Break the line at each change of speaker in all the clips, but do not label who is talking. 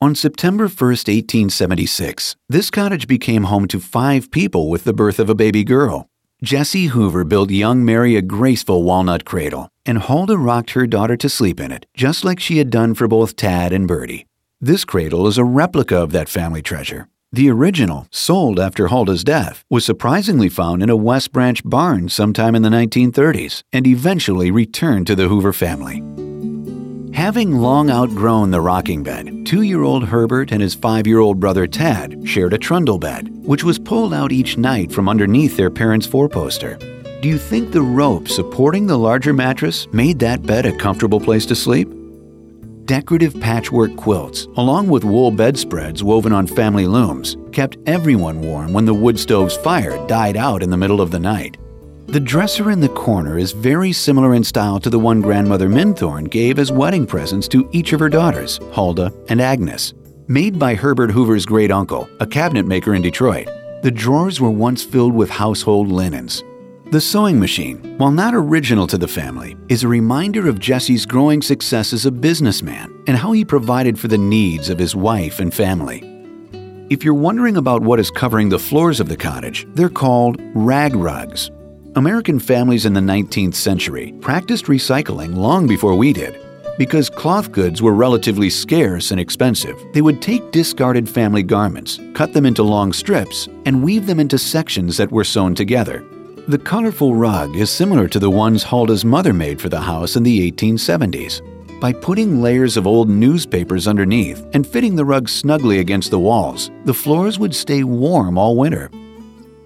On September 1, 1876, this cottage became home to five people with the birth of a baby girl. Jesse Hoover built young Mary a graceful walnut cradle, and Huldah rocked her daughter to sleep in it, just like she had done for both Tad and Bertie. This cradle is a replica of that family treasure. The original, sold after Huldah's death, was surprisingly found in a West Branch barn sometime in the 1930s and eventually returned to the Hoover family. Having long outgrown the rocking bed, two year old Herbert and his five year old brother Tad shared a trundle bed, which was pulled out each night from underneath their parents' four poster. Do you think the rope supporting the larger mattress made that bed a comfortable place to sleep? Decorative patchwork quilts, along with wool bedspreads woven on family looms, kept everyone warm when the wood stove's fire died out in the middle of the night. The dresser in the corner is very similar in style to the one grandmother Minthorn gave as wedding presents to each of her daughters, Huldah and Agnes. Made by Herbert Hoover's great uncle, a cabinet maker in Detroit, the drawers were once filled with household linens. The sewing machine, while not original to the family, is a reminder of Jesse's growing success as a businessman and how he provided for the needs of his wife and family. If you're wondering about what is covering the floors of the cottage, they're called rag rugs. American families in the 19th century practiced recycling long before we did. Because cloth goods were relatively scarce and expensive, they would take discarded family garments, cut them into long strips, and weave them into sections that were sewn together. The colorful rug is similar to the ones Huldah's mother made for the house in the 1870s. By putting layers of old newspapers underneath and fitting the rug snugly against the walls, the floors would stay warm all winter.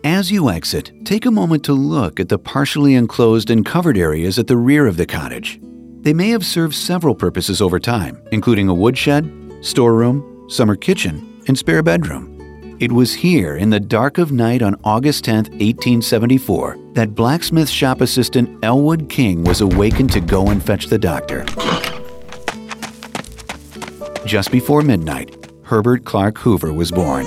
As you exit, take a moment to look at the partially enclosed and covered areas at the rear of the cottage. They may have served several purposes over time, including a woodshed, storeroom, summer kitchen, and spare bedroom. It was here in the dark of night on August 10, 1874, that blacksmith shop assistant Elwood King was awakened to go and fetch the doctor. Just before midnight, Herbert Clark Hoover was born.